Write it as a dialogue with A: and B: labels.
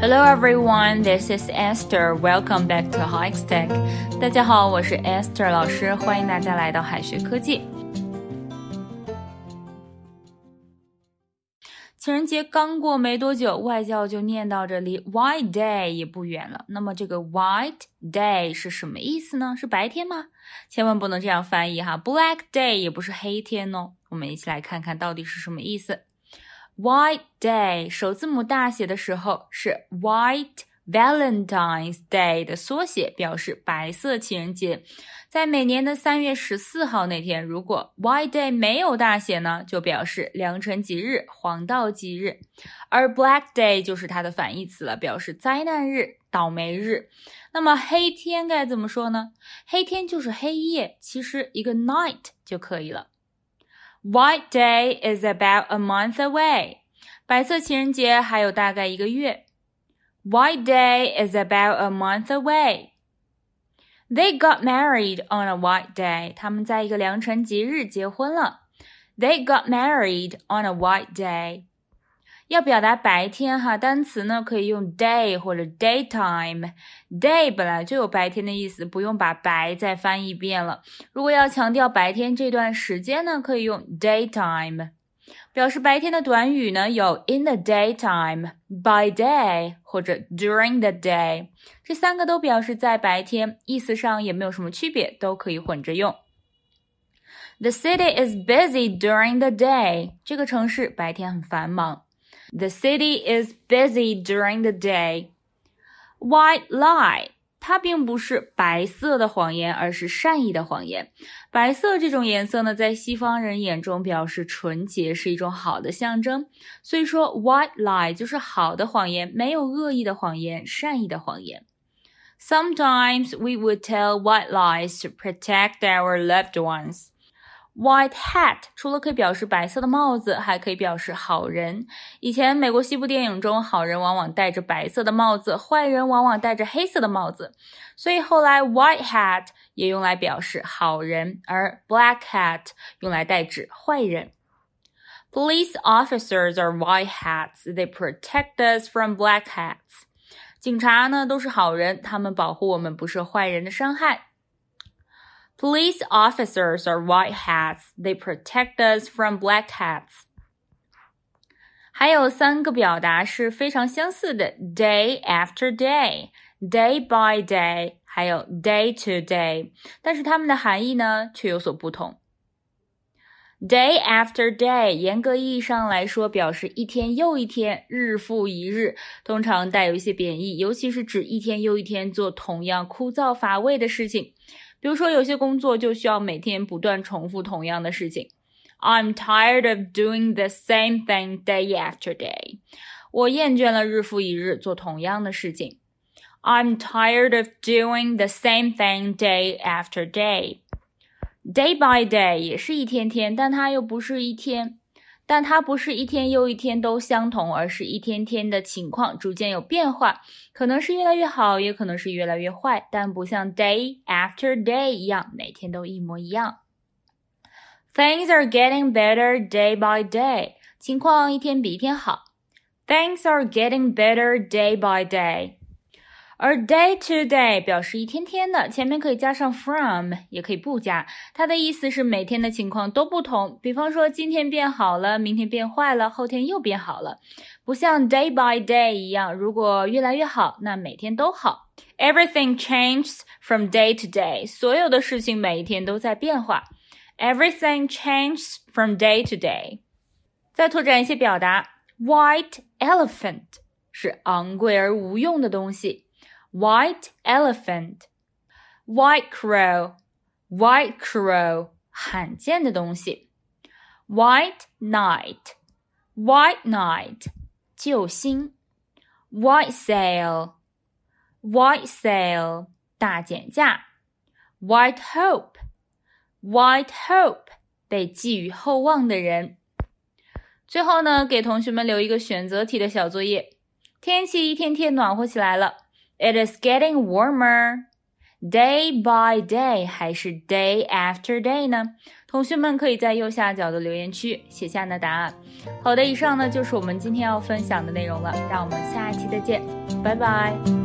A: Hello everyone, this is Esther. Welcome back to Hikes Tech. 大家好，我是 Esther 老师，欢迎大家来到海学科技。情人节刚过没多久，外教就念叨着离，White Day 也不远了。那么这个 White Day 是什么意思呢？是白天吗？千万不能这样翻译哈，Black Day 也不是黑天哦。我们一起来看看到底是什么意思。White Day 首字母大写的时候是 White Valentine's Day 的缩写，表示白色情人节。在每年的三月十四号那天，如果 White Day 没有大写呢，就表示良辰吉日、黄道吉日。而 Black Day 就是它的反义词了，表示灾难日、倒霉日。那么黑天该怎么说呢？黑天就是黑夜，其实一个 night 就可以了。White Day is about a month away. 白色情人节还有大概一个月。White Day is about a month away. They got married on a white day. 他们在一个良辰吉日结婚了。They got married on a white day. 要表达白天哈，单词呢可以用 day 或者 daytime。day 本来就有白天的意思，不用把白再翻一遍了。如果要强调白天这段时间呢，可以用 daytime。表示白天的短语呢有 in the daytime、by day 或者 during the day，这三个都表示在白天，意思上也没有什么区别，都可以混着用。The city is busy during the day。这个城市白天很繁忙。The city is busy during the day. White lie，它并不是白色的谎言，而是善意的谎言。白色这种颜色呢，在西方人眼中表示纯洁，是一种好的象征。所以说，white lie 就是好的谎言，没有恶意的谎言，善意的谎言。Sometimes we would tell white lies to protect our loved ones. White hat 除了可以表示白色的帽子，还可以表示好人。以前美国西部电影中，好人往往戴着白色的帽子，坏人往往戴着黑色的帽子。所以后来 white hat 也用来表示好人，而 black hat 用来代指坏人。Police officers are white hats. They protect us from black hats. 警察呢都是好人，他们保护我们不受坏人的伤害。Police officers are white hats. They protect us from black hats. 还有三个表达是非常相似的：day after day、day by day，还有 day to day，但是它们的含义呢却有所不同。Day after day，严格意义上来说，表示一天又一天，日复一日，通常带有一些贬义，尤其是指一天又一天做同样枯燥乏味的事情。 比如说，有些工作就需要每天不断重复同样的事情。I'm tired of doing the same thing day after day。我厌倦了日复一日做同样的事情。I'm tired of doing the same thing day after day。Day by day 也是一天天，但它又不是一天。但它不是一天又一天都相同，而是一天天的情况逐渐有变化，可能是越来越好，也可能是越来越坏，但不像 day after day 一样每天都一模一样。Things are getting better day by day，情况一天比一天好。Things are getting better day by day。而 day to day 表示一天天的，前面可以加上 from，也可以不加。它的意思是每天的情况都不同。比方说，今天变好了，明天变坏了，后天又变好了。不像 day by day 一样，如果越来越好，那每天都好。Everything changes from day to day，所有的事情每一天都在变化。Everything changes from day to day。再拓展一些表达，white elephant 是昂贵而无用的东西。white elephant, white crow, white crow，罕见的东西。white knight, white knight，救星。white sale, white sale，大减价。white hope, white hope，被寄予厚望的人。最后呢，给同学们留一个选择题的小作业。天气一天天暖和起来了。 It is getting warmer. Day by day 还是 day after day 呢？同学们可以在右下角的留言区写下你的答案。好的，以上呢就是我们今天要分享的内容了，让我们下一期再见。拜拜。